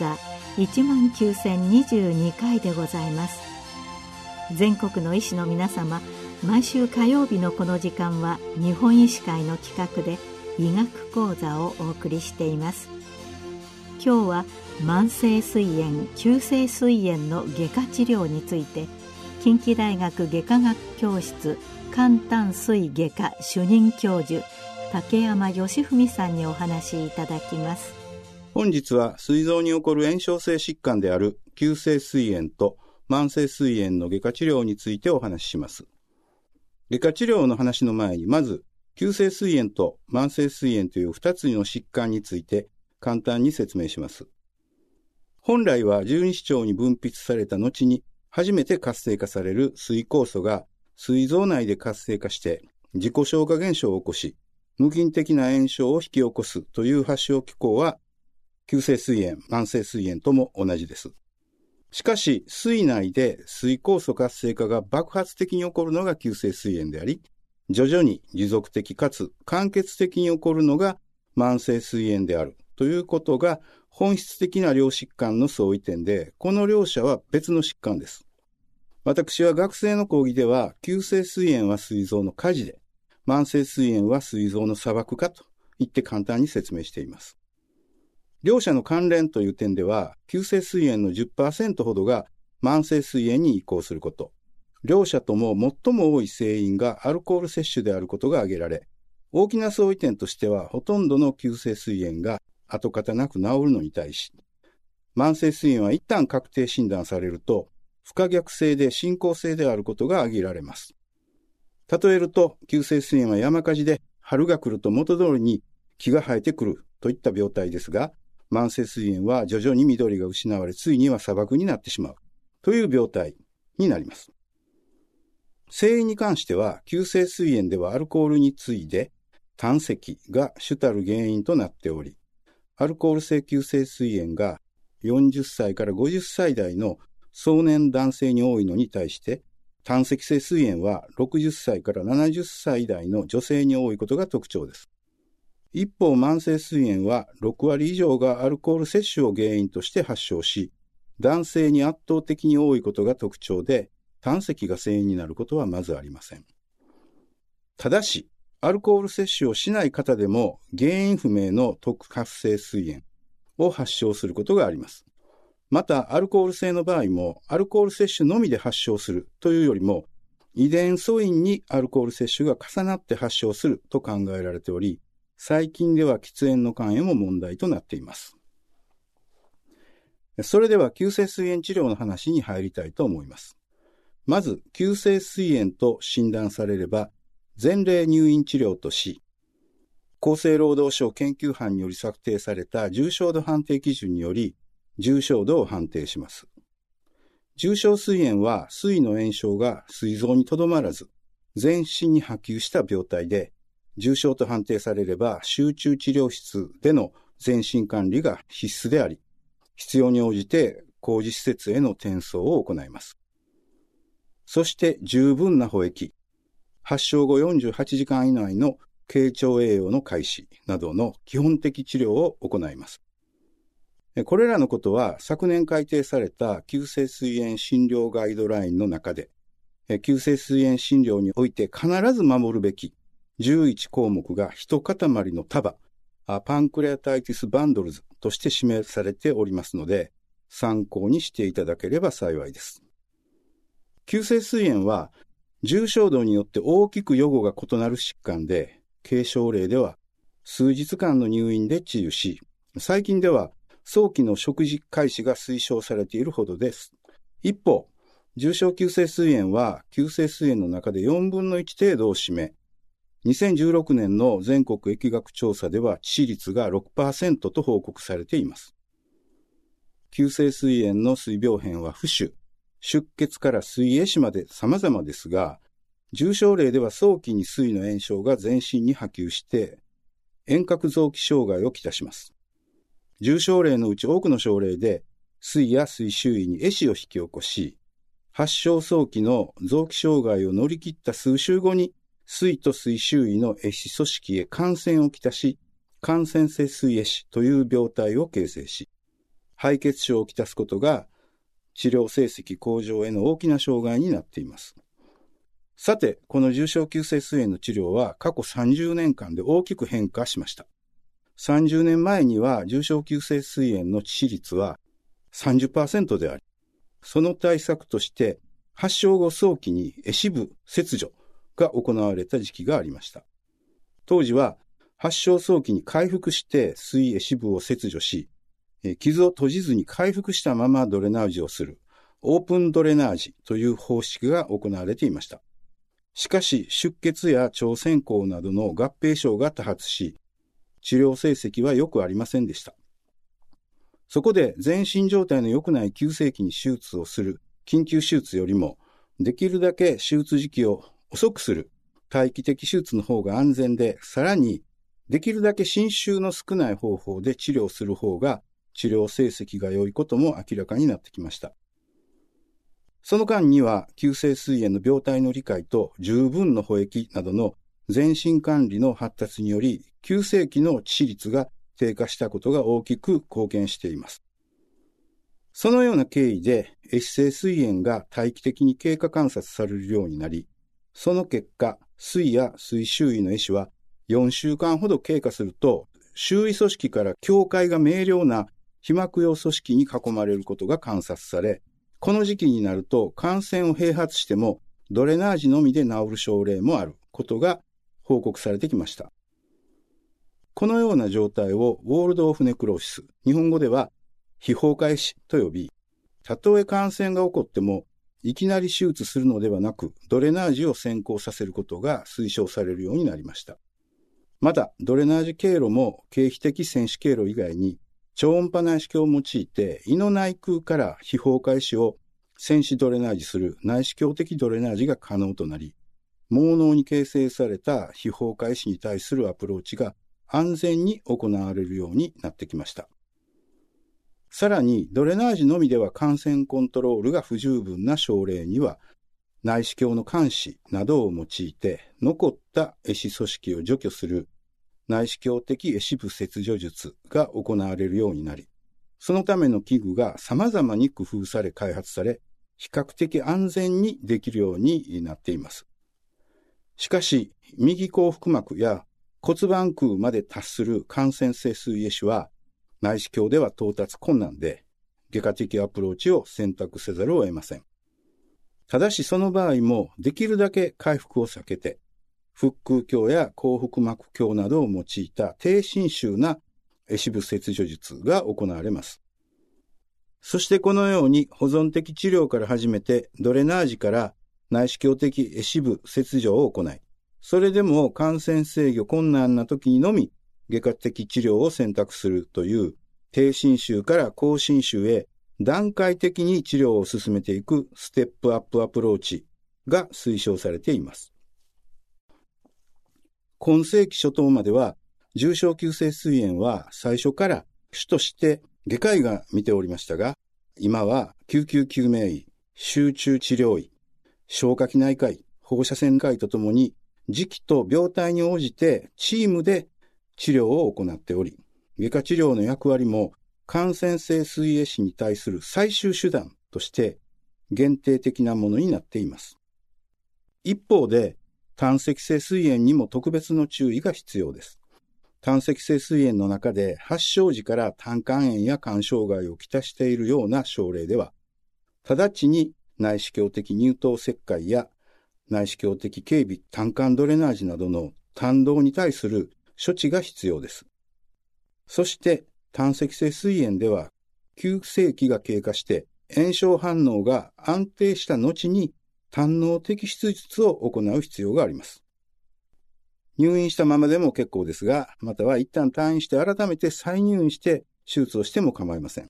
座19,022回でございます。全国の医師の皆様毎週火曜日のこの時間は日本医師会の企画で医学講座をお送りしています。今日は慢性膵炎急性膵炎の外科治療について近畿大学外科学教室肝胆膵外科主任教授竹山義文さんにお話しいただきます。本日は膵臓に起こる炎症性疾患である急性膵炎と慢性膵炎の外科治療についてお話しします。外科治療の話の前にまず急性膵炎と慢性膵炎という2つの疾患について簡単に説明します。本来は十二指腸に分泌された後に初めて活性化される膵酵素が膵臓内で活性化して自己消化現象を起こし無菌的な炎症を引き起こすという発症機構は急性膵炎、慢性膵炎とも同じです。しかし、膵内で膵酵素活性化が爆発的に起こるのが急性膵炎であり、徐々に持続的かつ間欠的に起こるのが慢性膵炎であるということが本質的な両疾患の相違点で、この両者は別の疾患です。私は学生の講義では、急性膵炎は膵臓の火事で、慢性膵炎は膵臓の砂漠化と言って簡単に説明しています。両者の関連という点では、急性膵炎の10%ほどが慢性膵炎に移行すること、両者とも最も多い成因がアルコール摂取であることが挙げられ、大きな相違点としては、ほとんどの急性膵炎が跡形なく治るのに対し、慢性膵炎は一旦確定診断されると、不可逆性で進行性であることが挙げられます。例えると、急性膵炎は山火事で春が来ると元通りに木が生えてくるといった病態ですが、慢性膵炎は徐々に緑が失われ、ついには砂漠になってしまうという病態になります。成因に関しては、急性膵炎ではアルコールに次いで胆石が主たる原因となっており、アルコール性急性膵炎が40歳から50歳代の壮年男性に多いのに対して、胆石性膵炎は60歳から70歳代の女性に多いことが特徴です。一方、慢性膵炎は6割以上がアルコール摂取を原因として発症し、男性に圧倒的に多いことが特徴で、胆石が原因になることはまずありません。ただし、アルコール摂取をしない方でも原因不明の特発性膵炎を発症することがあります。また、アルコール性の場合も、アルコール摂取のみで発症するというよりも、遺伝素因にアルコール摂取が重なって発症すると考えられており、最近では喫煙の肝炎も問題となっています。それでは急性膵炎治療の話に入りたいと思います。まず、急性膵炎と診断されれば、前例入院治療とし、厚生労働省研究班により策定された重症度判定基準により、重症度を判定します。重症膵炎は膵の炎症が膵臓にとどまらず、全身に波及した病態で、重症と判定されれば集中治療室での全身管理が必須であり、必要に応じて工事施設への転送を行います。そして十分な保液、発症後48時間以内の経腸栄養の開始などの基本的治療を行います。これらのことは昨年改定された急性膵炎診療ガイドラインの中で、急性膵炎診療において必ず守るべき11項目が一塊の束、パンクレアタイティスバンドルズとして示されておりますので、参考にしていただければ幸いです。急性膵炎は重症度によって大きく予後が異なる疾患で、軽症例では数日間の入院で治癒し、最近では早期の食事開始が推奨されているほどです。一方、重症急性膵炎は急性膵炎の中で4分の1程度を占め、2016年の全国疫学調査では致死率が6%と報告されています。急性膵炎の水病変は浮腫、出血から水壊死まで様々ですが、重症例では早期に水の炎症が全身に波及して、遠隔臓器障害をきたします。重症例のうち多くの症例で、水や水周囲に壊死を引き起こし、発症早期の臓器障害を乗り切った数週後に水と水周囲の壊死組織へ感染をきたし、感染性水壊死という病態を形成し、敗血症をきたすことが治療成績向上への大きな障害になっています。さて、この重症急性膵炎の治療は過去30年間で大きく変化しました。30年前には重症急性膵炎の致死率は30%であり、その対策として発症後早期にエシ部切除が行われた時期がありました。当時は発症早期に回復して膵エシ部を切除し、傷を閉じずに回復したままドレナージをするオープンドレナージという方式が行われていました。しかし出血や腸線香などの合併症が多発し、治療成績は良くありませんでした。そこで全身状態の良くない急性期に手術をする緊急手術よりも、できるだけ手術時期を遅くする待機的手術の方が安全で、さらにできるだけ侵襲の少ない方法で治療する方が治療成績が良いことも明らかになってきました。その間には急性膵炎の病態の理解と十分の保液などの全身管理の発達により急性期の致死率が低下したことが大きく貢献しています。そのような経緯で、壊死性膵炎が待機的に経過観察されるようになり、その結果、膵や膵周囲の壊死は4週間ほど経過すると、周囲組織から境界が明瞭な被膜用組織に囲まれることが観察され、この時期になると感染を併発してもドレナージのみで治る症例もあることが報告されてきました。このような状態をウォールドオフネクローシス、日本語では非崩壊死と呼び、たとえ感染が起こっても、いきなり手術するのではなく、ドレナージを先行させることが推奨されるようになりました。また、ドレナージ経路も経皮的戦士経路以外に、超音波内視鏡を用いて胃の内腔から非崩壊死を戦士ドレナージする内視鏡的ドレナージが可能となり、盲脳に形成された非崩壊死に対するアプローチが安全に行われるようになってきました。さらに、ドレナージのみでは感染コントロールが不十分な症例には、内視鏡の監視などを用いて、残った壊死組織を除去する内視鏡的壊死部切除術が行われるようになり、そのための器具が様々に工夫され開発され、比較的安全にできるようになっています。しかし、右後腹膜や骨盤腔まで達する感染性水泳死は内視鏡では到達困難で、外科的アプローチを選択せざるを得ません。ただしその場合もできるだけ回復を避けて、腹腔鏡や後腹膜鏡などを用いた低侵襲なエシ部切除術が行われます。そしてこのように保存的治療から始めてドレナージから内視鏡的壊死部切除を行い、それでも感染制御困難な時にのみ外科的治療を選択するという低侵襲から高侵襲へ段階的に治療を進めていくステップアップアプローチが推奨されています。今世紀初頭までは重症急性膵炎は最初から主として外科医が見ておりましたが、今は救急救命医、集中治療医、消化器内科医、放射線科医とともに時期と病態に応じてチームで治療を行っており、外科治療の役割も感染性水泳死に対する最終手段として限定的なものになっています。一方で、胆石性水炎にも特別の注意が必要です。胆石性水炎の中で発症時から胆管炎や肝障害をきたしているような症例では、直ちに内視鏡的乳頭切開や内視鏡的警備、胆管ドレナージなどの胆道に対する処置が必要です。そして、胆石性膵炎では、急性期が経過して炎症反応が安定した後に胆の摘出術を行う必要があります。入院したままでも結構ですが、または一旦退院して改めて再入院して手術をしても構いません。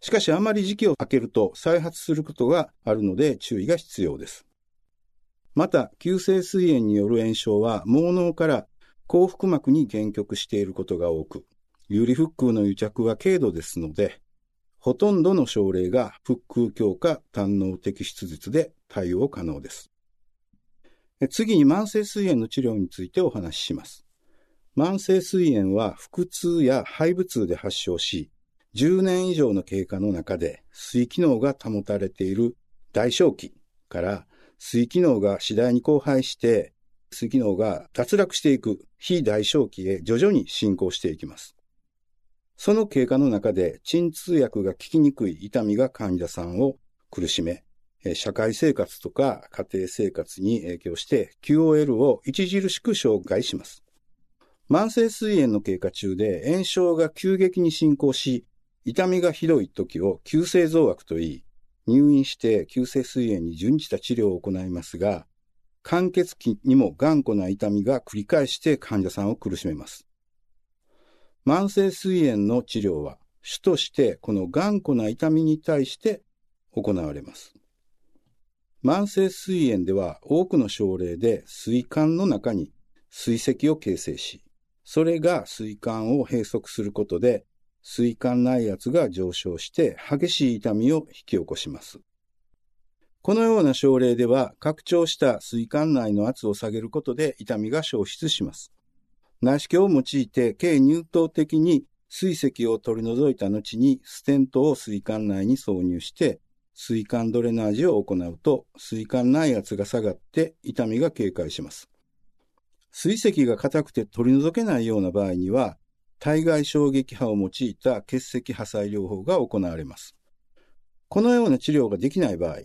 しかしあまり時期を空けると再発することがあるので注意が必要です。また、急性膵炎による炎症は、毛脳から幸福膜に限局していることが多く、有利腹腔の癒着は軽度ですので、ほとんどの症例が腹腔強化胆脳摘出術で対応可能です。次に慢性膵炎の治療についてお話しします。慢性膵炎は腹痛や肺部痛で発症し、10年以上の経過の中で水機能が保たれている大正期から水機能が次第に荒廃して水機能が脱落していく非大正期へ徐々に進行していきます。その経過の中で鎮痛薬が効きにくい痛みが患者さんを苦しめ、社会生活とか家庭生活に影響して QOL を著しく障害します。慢性膵炎の経過中で炎症が急激に進行し、痛みがひどい時を急性増悪といい、入院して急性膵炎に準じた治療を行いますが、間欠期にも頑固な痛みが繰り返して患者さんを苦しめます。慢性膵炎の治療は主としてこの頑固な痛みに対して行われます。慢性膵炎では多くの症例で膵管の中に水石を形成し、それが膵管を閉塞することで膵管内圧が上昇して激しい痛みを引き起こします。このような症例では拡張した膵管内の圧を下げることで痛みが消失します。内視鏡を用いて軽入頭的に水石を取り除いた後にステントを膵管内に挿入して膵管ドレナージを行うと膵管内圧が下がって痛みが軽快します。水石が硬くて取り除けないような場合には体外衝撃波を用いた結石破砕療法が行われます。このような治療ができない場合、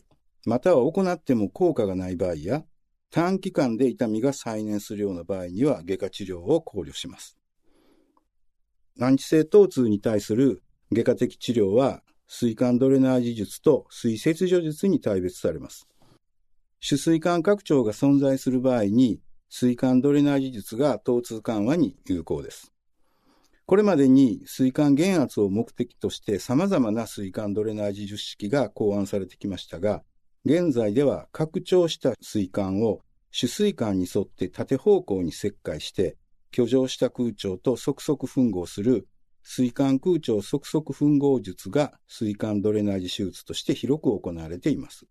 または行っても効果がない場合や、短期間で痛みが再燃するような場合には外科治療を考慮します。難治性疼痛に対する外科的治療は、水管ドレナージ術と水切除術に大別されます。主水管拡張が存在する場合に、水管ドレナージ術が疼痛緩和に有効です。これまでに水管減圧を目的として様々な水管ドレナージ術式が考案されてきましたが、現在では拡張した水管を主水管に沿って縦方向に切開して、居上した空調と即速吻合する水管空調即速吻合術が水管ドレナージ手術として広く行われています。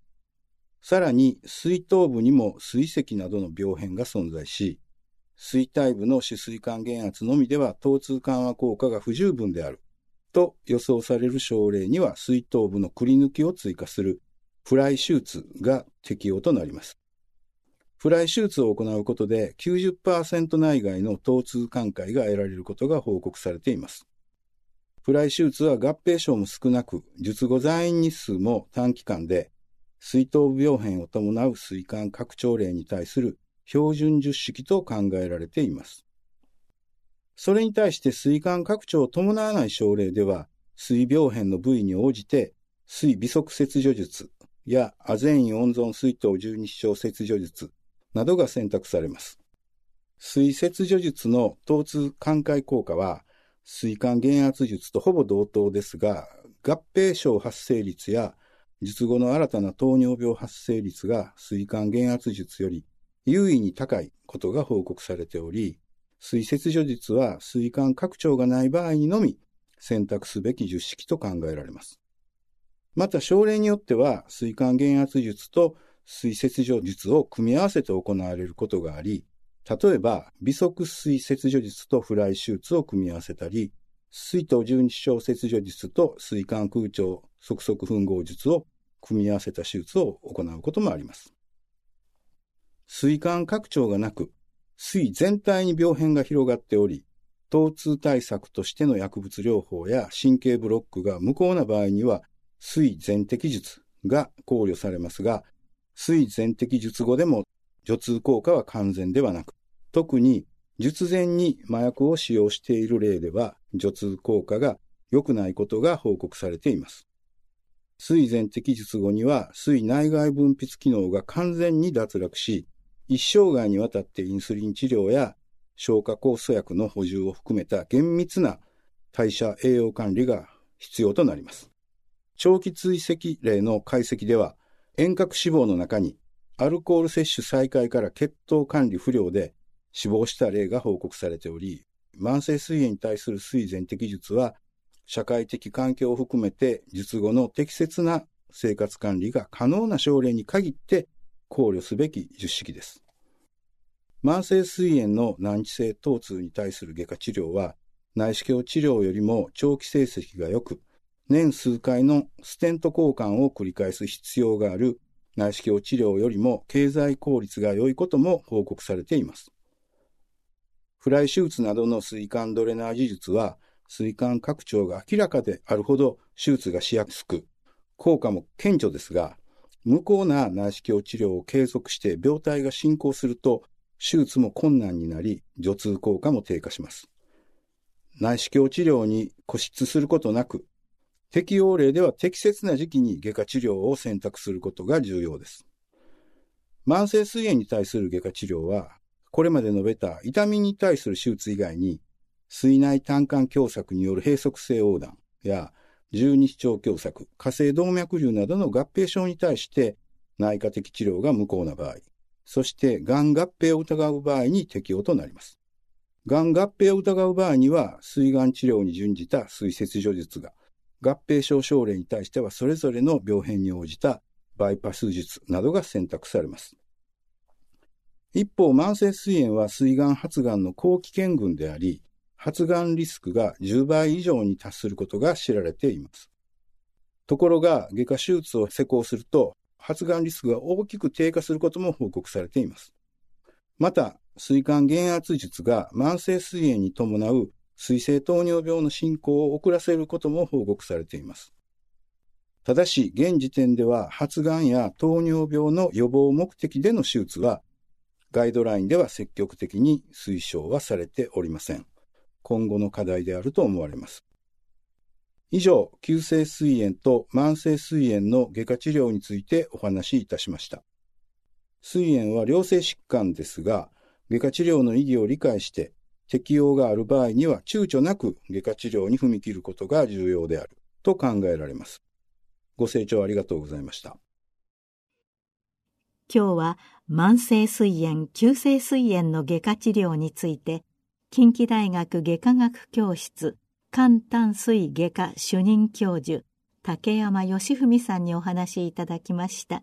さらに、水頭部にも水石などの病変が存在し、水体部の主水管減圧のみでは疼痛緩和効果が不十分であると予想される症例には水頭部のくり抜きを追加するフライ手術が適用となります。フライ手術を行うことで90%内外の疼痛寛解が得られることが報告されています。フライ手術は合併症も少なく、術後在院日数も短期間で、水頭部病変を伴う水管拡張例に対する標準術式と考えられています。それに対して水管拡張を伴わない症例では、水病変の部位に応じて、水微速切除術やアゼイン温存水筒十二指腸切除術などが選択されます。水切除術の疼痛寛解効果は、水管減圧術とほぼ同等ですが、合併症発生率や術後の新たな糖尿病発生率が水管減圧術より優位に高いことが報告されており、水切除術は水管拡張がない場合にのみ選択すべき術式と考えられます。また、症例によっては水管減圧術と水切除術を組み合わせて行われることがあり、例えば、微速水切除術とフライ手術を組み合わせたり、水筒十二小切除術と水管空調即速吻合術を組み合わせた手術を行うこともあります。水管拡張がなく、水全体に病変が広がっており、疼痛対策としての薬物療法や神経ブロックが無効な場合には、水全摘術が考慮されますが、水全摘術後でも除痛効果は完全ではなく、特に術前に麻薬を使用している例では、除痛効果が良くないことが報告されています。水全摘術後には、水内外分泌機能が完全に脱落し、一生涯にわたってインスリン治療や消化酵素薬の補充を含めた厳密な代謝栄養管理が必要となります。長期追跡例の解析では、遠隔脂肪の中にアルコール摂取再開から血糖管理不良で死亡した例が報告されており、慢性水炎に対する水全摘術は、社会的環境を含めて術後の適切な生活管理が可能な症例に限って考慮すべき術式です。慢性膵炎の難治性疼痛に対する外科治療は、内視鏡治療よりも長期成績が良く、年数回のステント交換を繰り返す必要がある内視鏡治療よりも経済効率が良いことも報告されています。フライ手術などの膵管ドレナージ術は、膵管拡張が明らかであるほど手術がしやすく、効果も顕著ですが、無効な内視鏡治療を継続して病態が進行すると、手術も困難になり、除痛効果も低下します。内視鏡治療に固執することなく、適用例では適切な時期に外科治療を選択することが重要です。慢性膵炎に対する外科治療は、これまで述べた痛みに対する手術以外に、膵内胆管狭窄による閉塞性横断や十二指腸狭窄、火星動脈瘤などの合併症に対して内科的治療が無効な場合、そしてがん合併を疑う場合に適用となります。がん合併を疑う場合には、膵がん治療に準じた膵切除術が合併症症例に対してはそれぞれの病変に応じたバイパス術などが選択されます。一方、慢性膵炎は膵がん発がんの後期検群であり、発がんリスクが10倍以上に達することが知られています。ところが、外科手術を施行すると、発がんリスクが大きく低下することも報告されています。また、膵管減圧術が慢性膵炎に伴う水性糖尿病の進行を遅らせることも報告されています。ただし、現時点では発がんや糖尿病の予防目的での手術は、ガイドラインでは積極的に推奨はされておりません。今後の課題であると思われます。以上、急性膵炎と慢性膵炎の外科治療についてお話しいたしました。膵炎は良性疾患ですが、外科治療の意義を理解して適用がある場合には躊躇なく外科治療に踏み切ることが重要であると考えられます。ご清聴ありがとうございました。今日は慢性膵炎、急性膵炎の外科治療について、近畿大学外科学教室肝胆膵外科主任教授竹山義文さんにお話しいただきました。